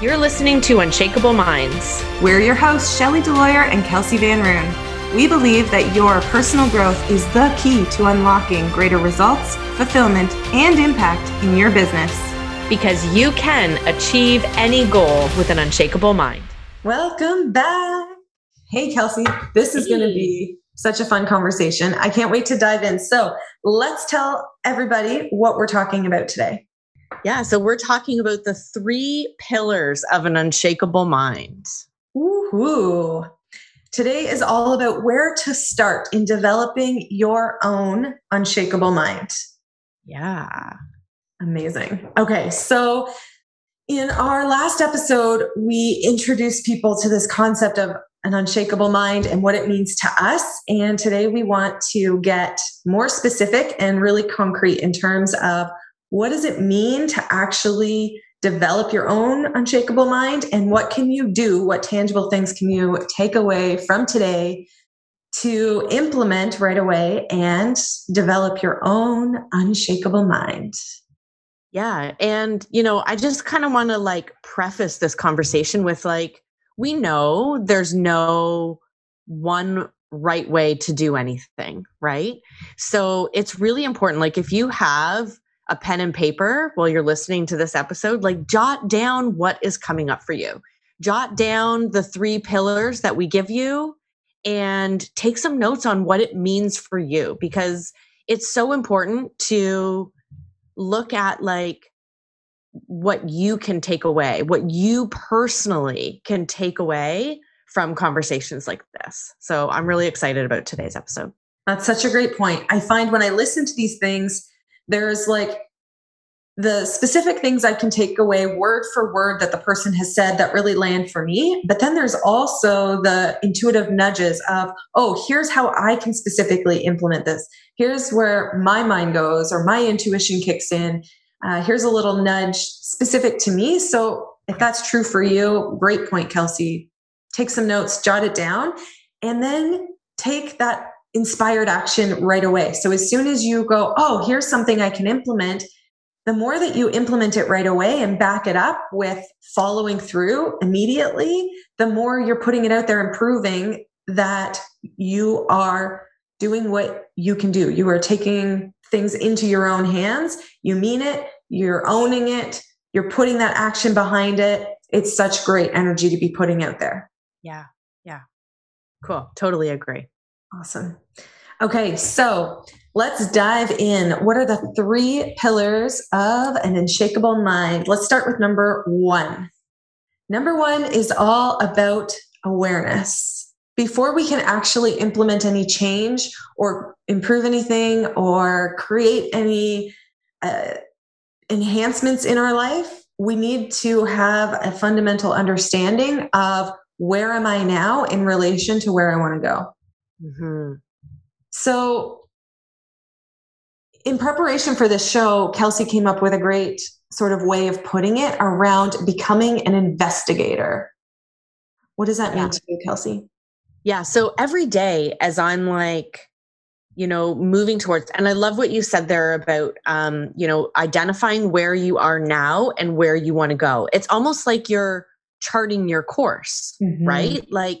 You're listening to Unshakable Minds. We're your hosts, Shelly Deloyer and Kelsey Van Roon. We believe that your personal growth is the key to unlocking greater results, fulfillment, and impact in your business. Because you can achieve any goal with an unshakable mind. Welcome back. Hey, Kelsey, this is going to be such a fun conversation. I can't wait to dive in. So let's tell everybody what we're talking about today. Yeah, so we're talking about the three pillars of an unshakable mind. Ooh. Today is all about where to start in developing your own unshakable mind. Yeah. Amazing. Okay, so in our last episode, we introduced people to this concept of an unshakable mind and what it means to us. And today we want to get more specific and really concrete in terms of what does it mean to actually develop your own unshakable mind? And what can you do? What tangible things can you take away from today to implement right away and develop your own unshakable mind? Yeah and you know i just kind of want to like preface this conversation with like we know there's no one right way to do anything right? So it's really important like if you have a pen and paper while you're listening to this episode, like jot down what is coming up for you. Jot down the three pillars that we give you and take some notes on what it means for you because it's so important to look at like what you can take away, what you personally can take away from conversations like this. So I'm really excited about today's episode. That's such a great point. I find when I listen to these things, there's like the specific things I can take away word for word that the person has said that really land for me. But then there's also the intuitive nudges of, oh, here's how I can specifically implement this. Here's where my mind goes or my intuition kicks in. Uh, here's a little nudge specific to me. So if that's true for you, great point, Kelsey. Take some notes, jot it down, and then take that inspired action right away. So as soon as you go, oh, here's something I can implement, the more that you implement it right away and back it up with following through immediately, the more you're putting it out there and proving that you are doing what you can do. You are taking things into your own hands. You mean it, you're owning it, you're putting that action behind it. It's such great energy to be putting out there. Yeah. Yeah. Cool. Totally agree. Awesome. Okay, so let's dive in. What are the three pillars of an unshakable mind? Let's start with number one. Number one is all about awareness. Before we can actually implement any change or improve anything or create any uh, enhancements in our life, we need to have a fundamental understanding of where am I now in relation to where I want to go. Mm-hmm. So, in preparation for this show, Kelsey came up with a great sort of way of putting it around becoming an investigator. What does that mean yeah. to you, Kelsey? Yeah. So every day, as I'm like, you know, moving towards, and I love what you said there about, um, you know, identifying where you are now and where you want to go. It's almost like you're charting your course, mm-hmm. right? Like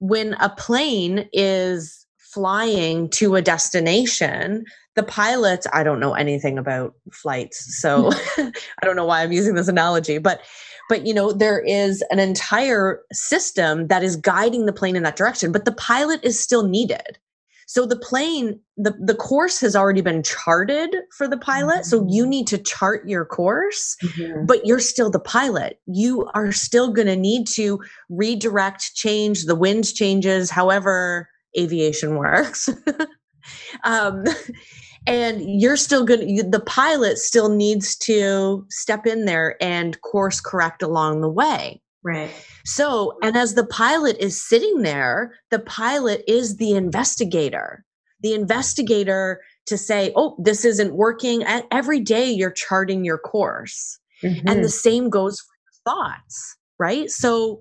when a plane is flying to a destination the pilots i don't know anything about flights so hmm. i don't know why i'm using this analogy but but you know there is an entire system that is guiding the plane in that direction but the pilot is still needed so the plane the the course has already been charted for the pilot mm-hmm. so you mm-hmm. need to chart your course mm-hmm. but you're still the pilot you are still going to need to redirect change the wind changes however aviation works. um, and you're still going good. the pilot still needs to step in there and course correct along the way. Right. So, and as the pilot is sitting there, the pilot is the investigator. The investigator to say, oh, this isn't working. And every day you're charting your course. Mm-hmm. And the same goes for your thoughts, right? So,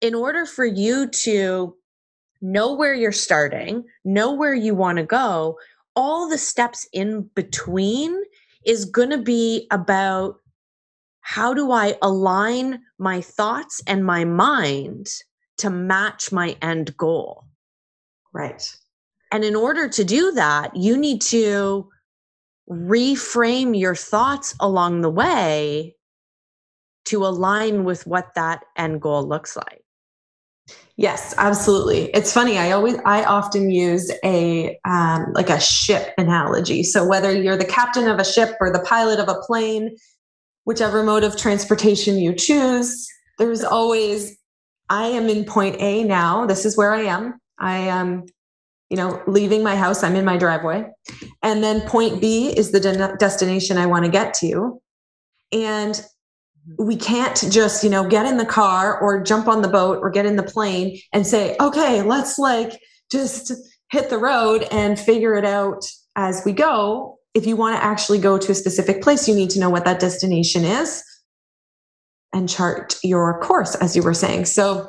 in order for you to know where you're starting, know where you want to go. All the steps in between is going to be about how do I align my thoughts and my mind to match my end goal? Right. And in order to do that, you need to reframe your thoughts along the way to align with what that end goal looks like. Yes, absolutely. It's funny. I always, I often use a um, like a ship analogy. So whether you're the captain of a ship or the pilot of a plane, whichever mode of transportation you choose, there's always. I am in point A now. This is where I am. I am, you know, leaving my house. I'm in my driveway, and then point B is the de- destination I want to get to, and mm-hmm. we can't just you know get in the car or jump on the boat or get in the plane and say okay let's like just hit the road and figure it out as we go if you want to actually go to a specific place you need to know what that destination is and chart your course as you were saying so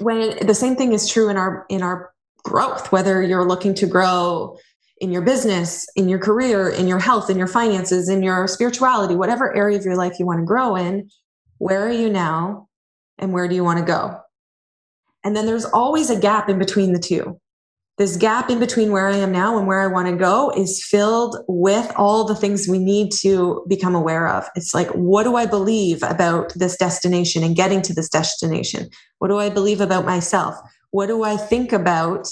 when the same thing is true in our in our growth whether you're looking to grow in your business, in your career, in your health, in your finances, in your spirituality, whatever area of your life you want to grow in, where are you now and where do you want to go? And then there's always a gap in between the two. This gap in between where I am now and where I want to go is filled with all the things we need to become aware of. It's like, what do I believe about this destination and getting to this destination? What do I believe about myself? What do I think about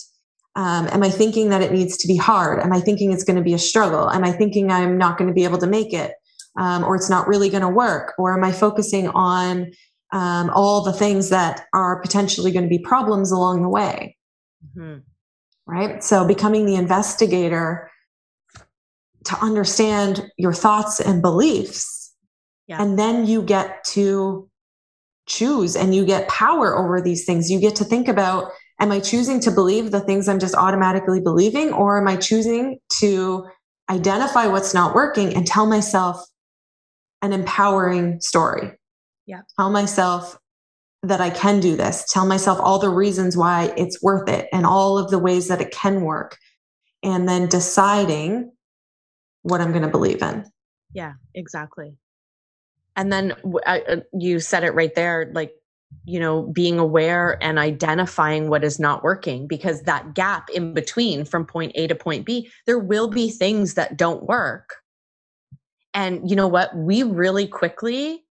um, am I thinking that it needs to be hard? Am I thinking it's going to be a struggle? Am I thinking I'm not going to be able to make it? Um, or it's not really going to work? Or am I focusing on um, all the things that are potentially going to be problems along the way? Mm-hmm. Right. So becoming the investigator to understand your thoughts and beliefs. Yeah. And then you get to choose and you get power over these things. You get to think about am I choosing to believe the things I'm just automatically believing, or am I choosing to identify what's not working and tell myself an empowering story? Yeah. Tell myself that I can do this. Tell myself all the reasons why it's worth it and all of the ways that it can work. And then deciding what I'm going to believe in. Yeah, exactly. And then uh, you said it right there like you know being aware and identifying what is not working because that gap in between from point A to point B there will be things that don't work and you know what we really quickly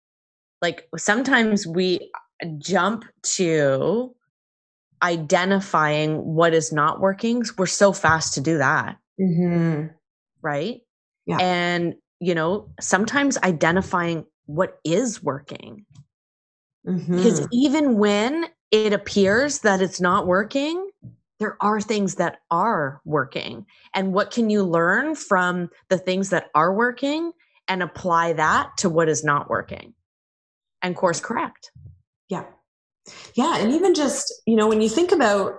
like sometimes we jump to identifying what is not working we're so fast to do that mm-hmm. right yeah and you know sometimes identifying what is working Mm-hmm. Because even when it appears that it's not working, there are things that are working. And what can you learn from the things that are working and apply that to what is not working and course correct? Yeah. Yeah. And even just, you know, when you think about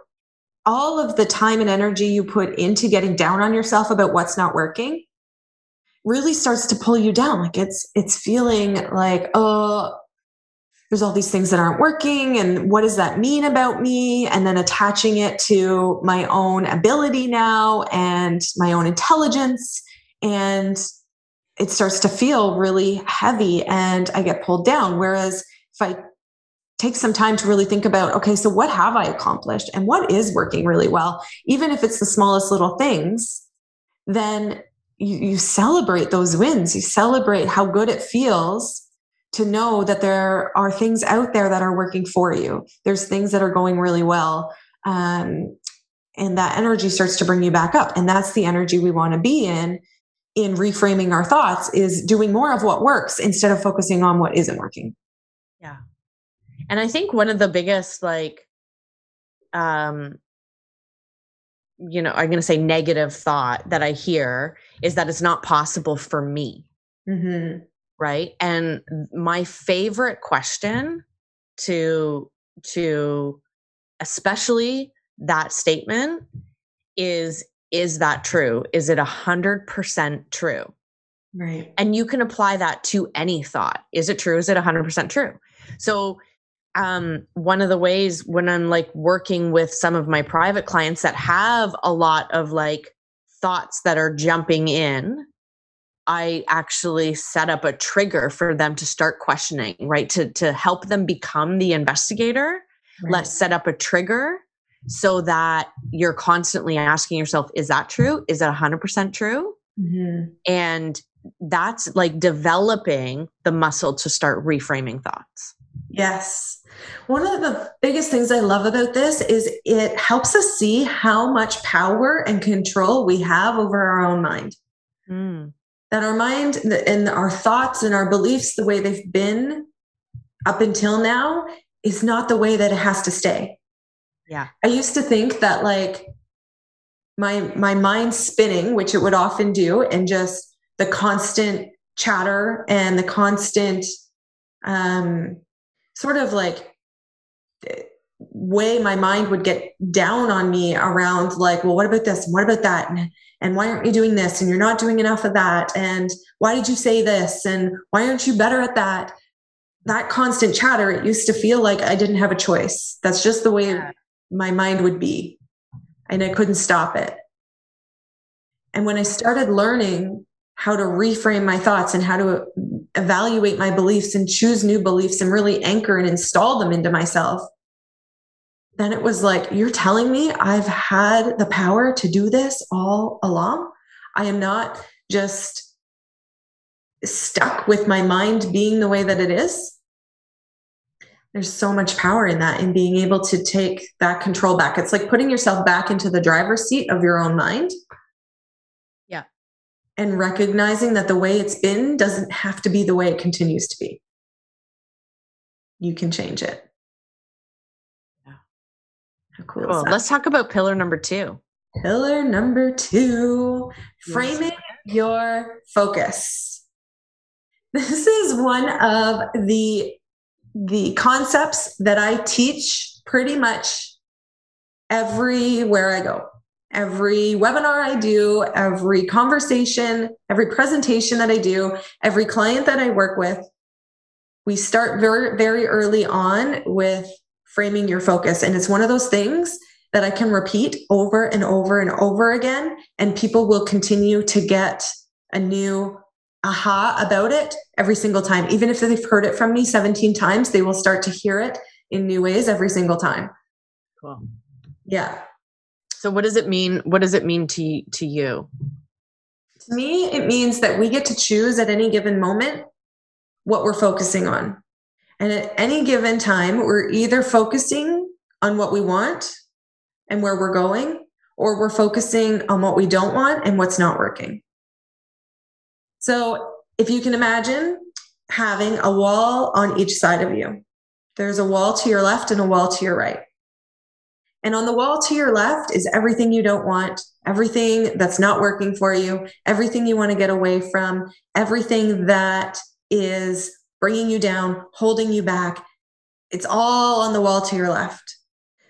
all of the time and energy you put into getting down on yourself about what's not working, really starts to pull you down like it's it's feeling like oh there's all these things that aren't working and what does that mean about me and then attaching it to my own ability now and my own intelligence and it starts to feel really heavy and i get pulled down whereas if i take some time to really think about okay so what have i accomplished and what is working really well even if it's the smallest little things then you, you celebrate those wins you celebrate how good it feels to know that there are things out there that are working for you. There's things that are going really well. Um, and that energy starts to bring you back up. And that's the energy we want to be in in reframing our thoughts is doing more of what works instead of focusing on what isn't working. Yeah. And I think one of the biggest like um you know, I'm going to say negative thought that I hear is that it's not possible for me. Mm-hmm. Right? And my favorite question to to especially that statement is is that true? Is it a hundred percent true? Right. And you can apply that to any thought. Is it true? Is it a hundred percent true? So um, one of the ways when i'm like working with some of my private clients that have a lot of like thoughts that are jumping in I actually set up a trigger for them to start questioning, right? To to help them become the investigator. Right. Let's set up a trigger so that you're constantly asking yourself, is that true? Is that 100% true? Mm-hmm. And that's like developing the muscle to start reframing thoughts. Yes. One of the biggest things I love about this is it helps us see how much power and control we have over our own mind. Mm. That our mind and our thoughts and our beliefs, the way they've been up until now, is not the way that it has to stay. Yeah. I used to think that like my my mind spinning, which it would often do, and just the constant chatter and the constant um sort of like way my mind would get down on me around like well what about this and what about that? And, and why aren't you doing this and you're not doing enough of that? And why did you say this? And why aren't you better at that? That constant chatter it used to feel like i didn't have a choice. That's just the way yeah. my mind would be. And i couldn't stop it. And when i started learning how to reframe my thoughts and how to evaluate my beliefs and choose new beliefs and really anchor and install them into myself. Then it was like you're telling me i've had the power to do this all along? I am not just stuck with my mind being the way that it is? There's so much power in that in being able to take that control back. It's like putting yourself back into the driver's seat of your own mind and recognizing that the way it's been doesn't have to be the way it continues to be. You can change it. Yeah. How cool. cool. Let's talk about pillar number two. Pillar number two framing your focus. This is one of the the concepts that I teach pretty much everywhere I go every webinar I do, every conversation, every presentation that I do, every client that I work with, we start very, very early on with framing your focus. And it's one of those things that I can repeat over and over and over again. And people will continue to get a new aha about it every single time. Even if they've heard it from me 17 times, they will start to hear it in new ways every single time. Cool. Yeah. So what does it mean? What does it mean to to you? To me, it means that we get to choose at any given moment what we're focusing on. And at any given time, we're either focusing on what we want and where we're going, or we're focusing on what we don't want and what's not working. So if you can imagine having a wall on each side of you, there's a wall to your left and a wall to your right. And on the wall to your left is everything you don't want, everything that's not working for you, everything you want to get away from, everything that is bringing you down, holding you back. It's all on the wall to your left.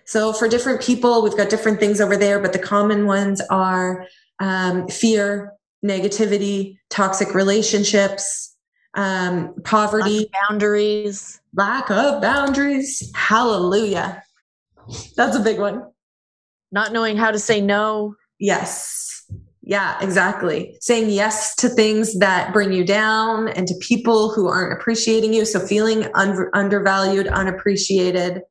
So for different people, we've got different things over there, but the common ones are um, fear, negativity, toxic relationships, um, poverty, boundaries, lack of boundaries. Hallelujah. That's a big one. Not knowing how to say no. Yes. Yeah, exactly. Saying yes to things that bring you down and to people who aren't appreciating you. So feeling un- undervalued, unappreciated.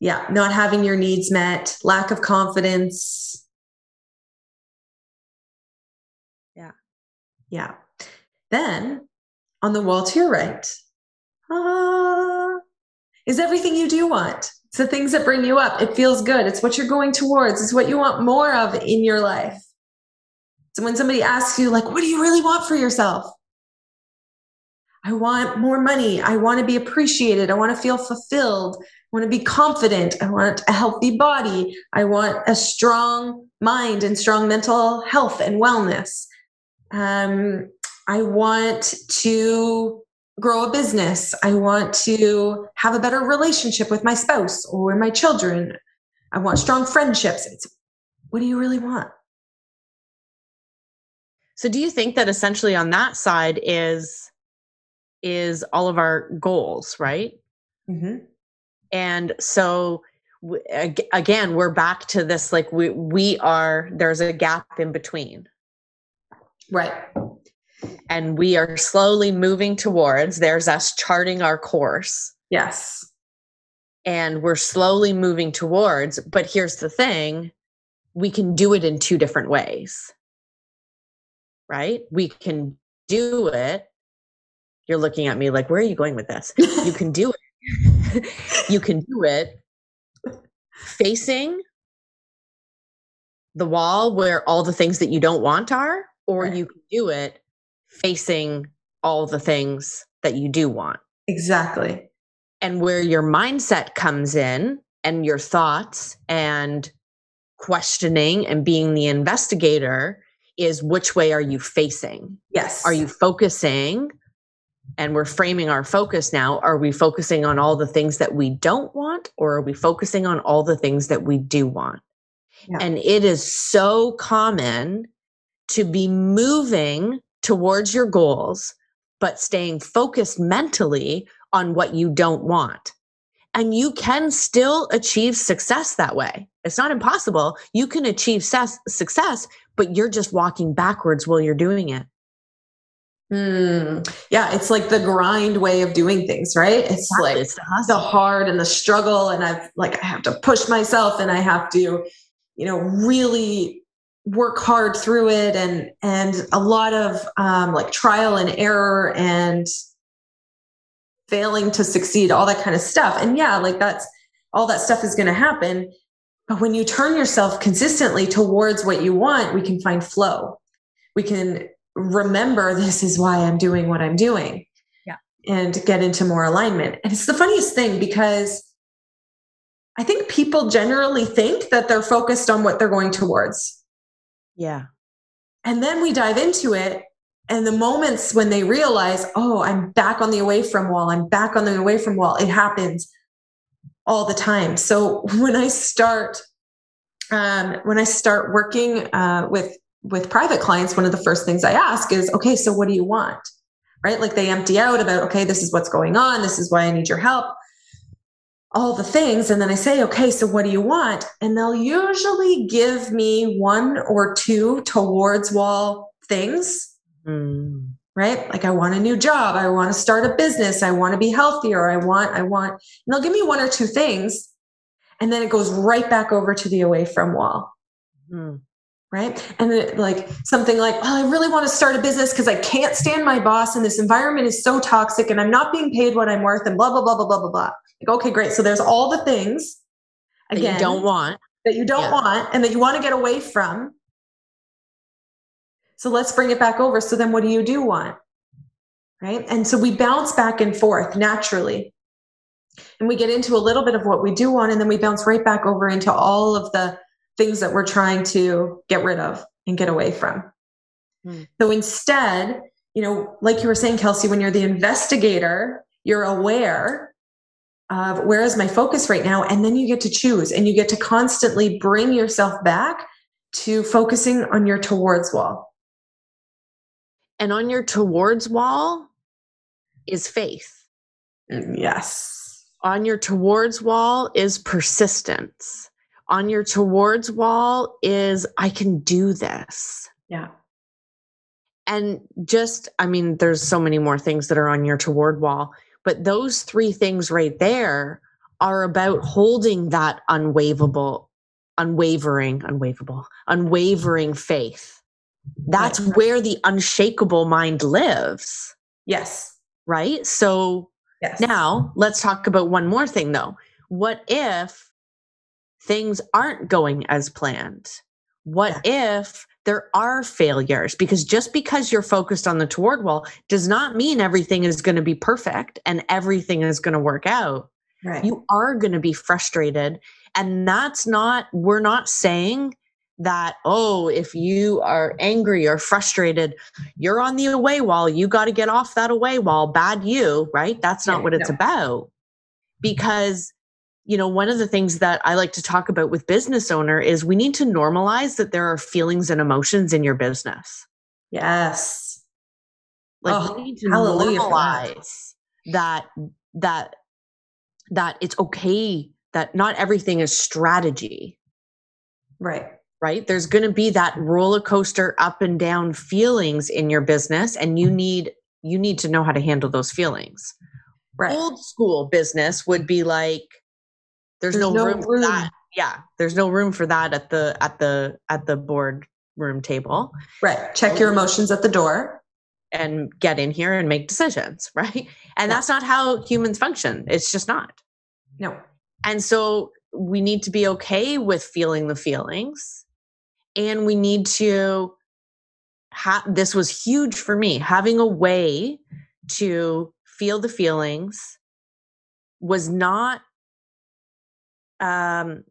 Yeah, not having your needs met, lack of confidence. Yeah. Yeah. Then on the wall to your right, uh, is everything you do want. It's the things that bring you up. It feels good. It's what you're going towards. It's what you want more of in your life. So when somebody asks you, like, what do you really want for yourself? I want more money. I want to be appreciated. I want to feel fulfilled. I want to be confident. I want a healthy body. I want a strong mind and strong mental health and wellness. Um, I want to grow a business. I want to have a better relationship with my spouse or my children. I want strong friendships. It's, what do you really want? So do you think that essentially on that side is is all of our goals, right? Mm-hmm. And so again, we're back to this like we we are there's a gap in between. Right. And we are slowly moving towards, there's us charting our course. Yes. And we're slowly moving towards, but here's the thing we can do it in two different ways. Right? We can do it. You're looking at me like, where are you going with this? you can do it. you can do it facing the wall where all the things that you don't want are, or right. you can do it facing all the things that you do want. Exactly. And where your mindset comes in and your thoughts and questioning and being the investigator is which way are you facing? Yes. Are you focusing? And we're framing our focus now. Are we focusing on all the things that we don't want, or are we focusing on all the things that we do want? Yeah. And it is so common to be moving towards your goals, but staying focused mentally on what you don't want. And you can still achieve success that way. It's not impossible. You can achieve ses- success, but you're just walking backwards while you're doing it. Hmm. Yeah, it's like the grind way of doing things, right? It's like it's the, the hard and the struggle, and I've like I have to push myself, and I have to you know really work hard through it and and a lot of um, like trial and error and failing to succeed all that kind of stuff. And yeah like that's all that stuff is going to happen. But when you turn yourself consistently towards what you want we can find flow. We can remember this is why i'm doing what i'm doing yeah. and get into more alignment. And it's the funniest thing because I think people generally think that they're focused on what they're going towards. Yeah. And then we dive into it. And the moments when they realize, oh, I'm back on the away from wall, I'm back on the away from wall, it happens all the time. So when I start, um, when I start working uh, with with private clients, one of the first things I ask is, okay, so what do you want? Right? Like they empty out about, okay, this is what's going on, this is why I need your help all the things and then I say, okay, so what do you want? And they'll usually give me one or two towards wall things. Mm. Right? Like I want a new job, I want to start a business, I want to be healthier, I want, I want, and they'll give me one or two things. And then it goes right back over to the away from wall. Mm. Right. And then like something like, well, I really want to start a business because I can't stand my boss and this environment is so toxic and I'm not being paid what I'm worth and blah, blah, blah, blah, blah, blah, blah. Like, okay, great. So there's all the things again that you don't want that you don't yeah. want and that you want to get away from. So let's bring it back over. So then what do you do want? Right. And so we bounce back and forth naturally. And we get into a little bit of what we do want, and then we bounce right back over into all of the things that we're trying to get rid of and get away from. Hmm. So instead, you know, like you were saying, Kelsey, when you're the investigator, you're aware of where is my focus right now? And then you get to choose and you get to constantly bring yourself back to focusing on your towards wall. And on your towards wall is faith. Yes. On your towards wall is persistence. On your towards wall is i can do this. Yeah. And just i mean there's so many more things that are on your toward wall but those three things right there are about holding that unwavable, unwavering, unwavable, unwavering faith. That's right. where the unshakable mind lives. Yes. Right. So yes. now let's talk about one more thing though. What if things aren't going as planned? What yeah. if there are failures because just because you're focused on the toward wall does not mean everything is going to be perfect and everything is going to work out. Right. You are going to be frustrated. And that's not, we're not saying that, oh, if you are angry or frustrated, you're on the away wall. You got to get off that away wall. Bad you, right? That's not yeah, what it's no. about. Because you know, one of the things that I like to talk about with business owner is we need to normalize that there are feelings and emotions in your business. Yes. Like oh, we need to normalize that. that that that it's okay that not everything is strategy. Right. right? There's going to be that roller coaster up and down feelings in your business and you need you need to know how to handle those feelings. Right. Old school business would be like there's, There's no, no room, for that. Yeah, there's no room for that at the at the at the board room table Right. Check your emotions at the door. and get in here and make decisions, right? And that's not how humans function. It's just not. No. And so we need to be okay with feeling the feelings. And we need to have this was huge for me. Having a way to feel the feelings was not um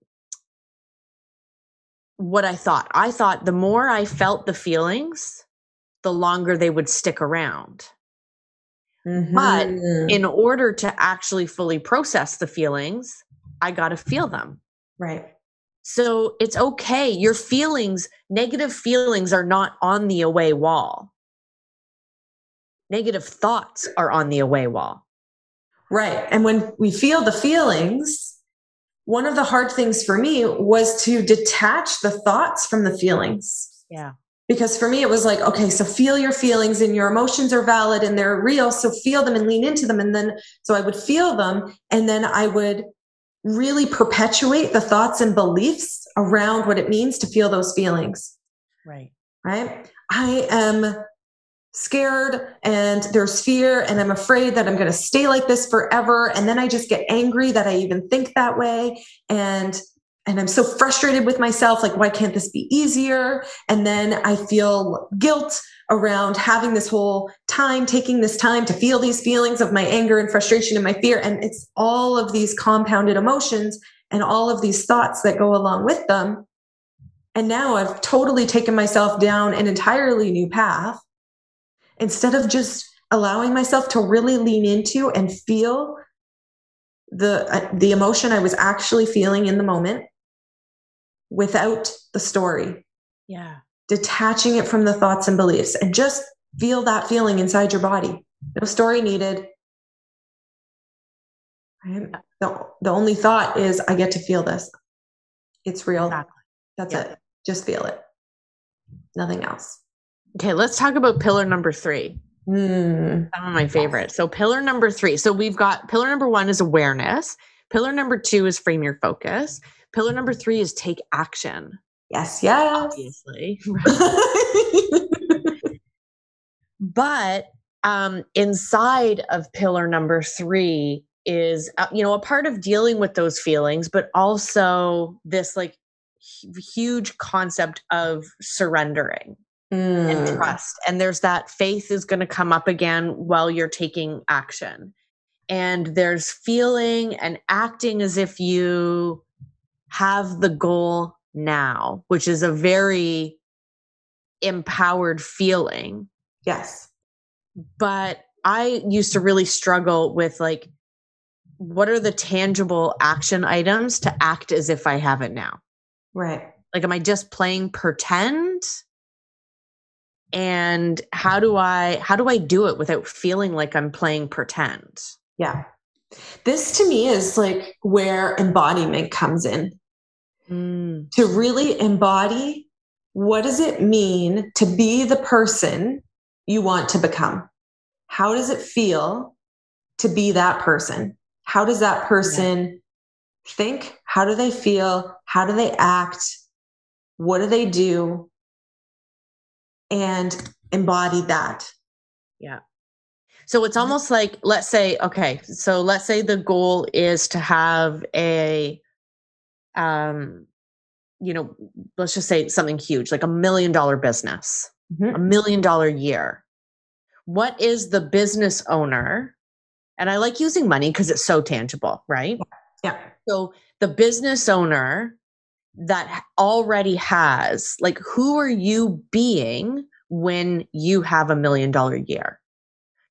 what I thought. I thought the more I felt the feelings, the longer they would stick around But Mhm. in order to actually fully process the feelings, I got to feel them. right. So it's okay. Your feelings, negative feelings, are not on the away wall. Negative thoughts are on the away wall. Right. And when we feel the feelings, one of the hard things for me was to detach the thoughts from the feelings. Yeah. Because for me, it was like, okay, so feel your feelings and your emotions are valid and they're real. So feel them and lean into them. And then, so I would feel them and then I would really perpetuate the thoughts and beliefs around what it means to feel those feelings Right. right? I am scared and there's fear and I'm afraid that I'm going to stay like this forever. And then I just get angry that I even think that way. And and I'm so frustrated with myself like why can't this be easier? And then I feel guilt around having this whole time taking this time to feel these feelings of my anger and frustration and my fear. And it's all of these compounded emotions and all of these thoughts that go along with them. And now I've totally taken myself down an entirely new path instead of just allowing myself to really lean into and feel the uh, the emotion I was actually feeling in the moment without the story, Yeah. detaching it from the thoughts and beliefs and just feel that feeling inside your body. No story needed. Right? The, the only thought is I get to feel this. It's real. Exactly. That's Yeah. it. Just feel it. Nothing else. Okay, let's talk about pillar number three. Mm, Some of my favorites. So, pillar number three. So, we've got pillar number one is awareness. Pillar number two is frame your focus. Pillar number three is take action, yes, yes. obviously. but um, inside of pillar number three is uh, you know a part of dealing with those feelings but also this like hu- huge concept of surrendering and Mm, trust and there's that faith is going to come up again while you're taking action and there's feeling and acting as if you have the goal now which is a very empowered feeling yes. but I used to really struggle with like, what are the tangible action items to act as if I have it now? Right. Like, am I just playing pretend? And how do I how do I do it without feeling like I'm playing pretend? Yeah. This to me is like where embodiment comes in. Mm, To really embody what does it mean to be the person you want to become? How does it feel to be that person? How does that person think? How do they feel? How do they act? What do they do? And embody that. Yeah. So it's almost like, let's say, okay, so let's say the goal is to have a, um, you know, let's just say something huge, like a million dollar business, Mhm. a million dollar year. What is the business owner? And I like using money because it's so tangible, right? Yeah. So the business owner that already has, like, who are you being when you have a million dollar year?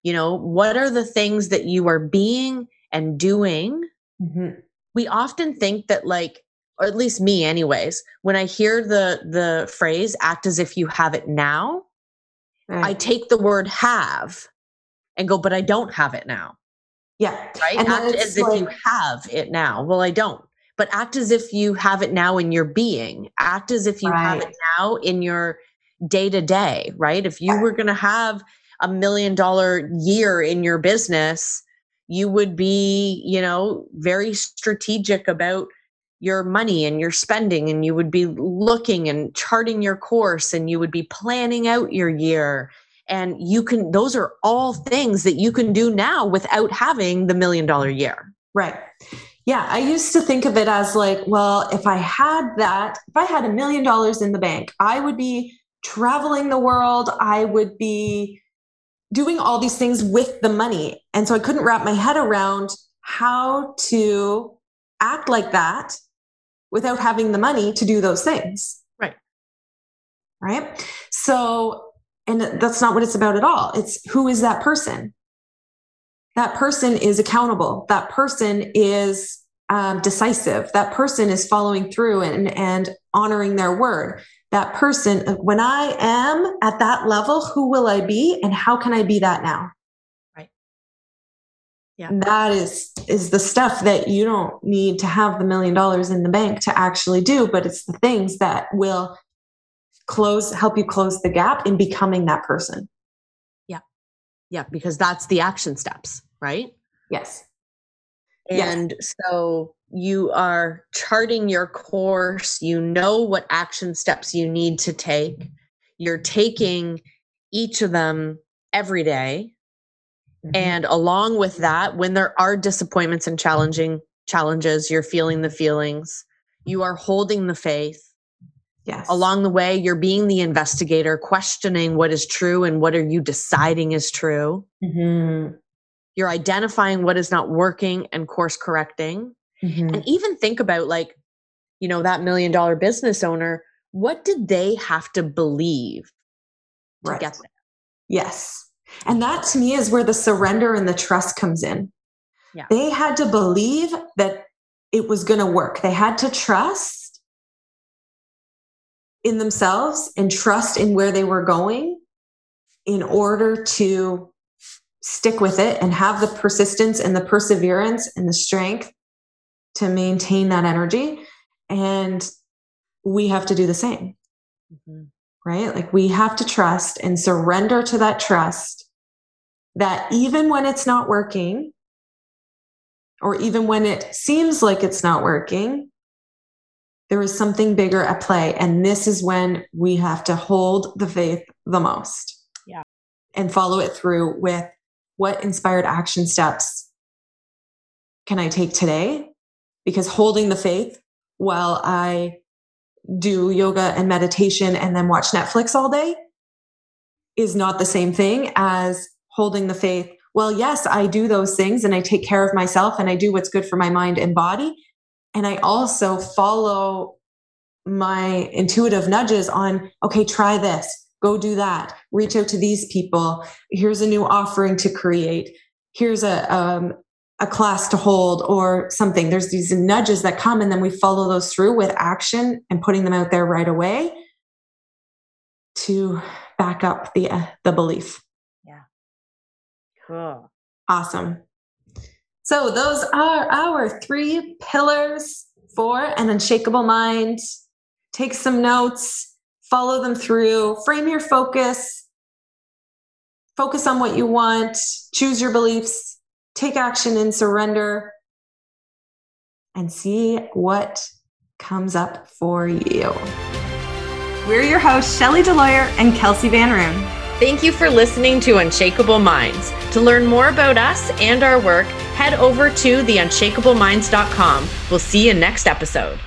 You know, what are the things that you are being and doing? Mhm. We often think that, like, or at least me, anyways, when I hear the the phrase "act as if you have it now," I take the word "have" and go, "But I don't have it now." yeah. right? And Act as if you have it now. Well, I don't. But act as if you have it now in your being. Act as if you right. have it now in your day to day, right? If you were going to have a million dollar year in your business, you would be, you know, very strategic about your money and your spending and you would be looking and charting your course and you would be planning out your year and you can those are all things that you can do now without having the million dollar year right yeah i used to think of it as like well if i had that if i had a million dollars in the bank i would be traveling the world. I would be doing all these things with the money. And so i couldn't wrap my head around how to act like that without having the money to do those things. Right. Right? So and that's not what it's about at all. It's who is that person? That person is accountable. That person is um, decisive. That person is following through and, and honoring their word. That person, when I am at that level, who will I be and how can I be that now? Right. Yeah. That is is the stuff that you don't need to have the million dollars in the bank to actually do, but it's the things that will close help you close the gap in becoming that person yeah because that's the action steps right yes and yes. so you are charting your course you know what action steps you need to take you're taking each of them every day. Mm-hmm. and along with that when there are disappointments and challenging challenges you're feeling the feelings you are holding the faith Yes. Along the way, you're being the investigator, questioning what is true and what are you deciding is true. Mm-hmm. You're identifying what is not working and course correcting. Mm-hmm. And even think about, like, you know, that million dollar business owner, what did they have to believe to right. get there? Yes. And that to me is where the surrender and the trust comes in. Yeah. They had to believe that it was going to work. They had to trust in themselves and trust in where they were going in order to stick with it and have the persistence and the perseverance and the strength to maintain that energy. And we have to do the same. Mm-hmm. Right? Like we have to trust and surrender to that trust that even when it's not working, or even when it seems like it's not working, there is something bigger at play. And this is when we have to hold the faith the most. Yeah. And follow it through with what inspired action steps can I take today? Because holding the faith while I do yoga and meditation and then watch Netflix all day is not the same thing as holding the faith. Well, yes, I do those things and I take care of myself and I do what's good for my mind and body and I also follow my intuitive nudges on, okay, try this, go do that, reach out to these people. Here's a new offering to create. Here's a, um, a class to hold or something. There's these nudges that come, and then we follow those through with action and putting them out there right away to back up the uh, the belief. Yeah. Cool. Awesome. So those are our three pillars for an unshakable mind. Take some notes, follow them through, frame your focus, focus on what you want, choose your beliefs, take action and surrender, and see what comes up for you. We're your hosts, Shelly Deloyer and Kelsey Van Roon. Thank you for listening to Unshakable Minds. To learn more about us and our work, head over to theunshakableminds.com. We'll see you next episode.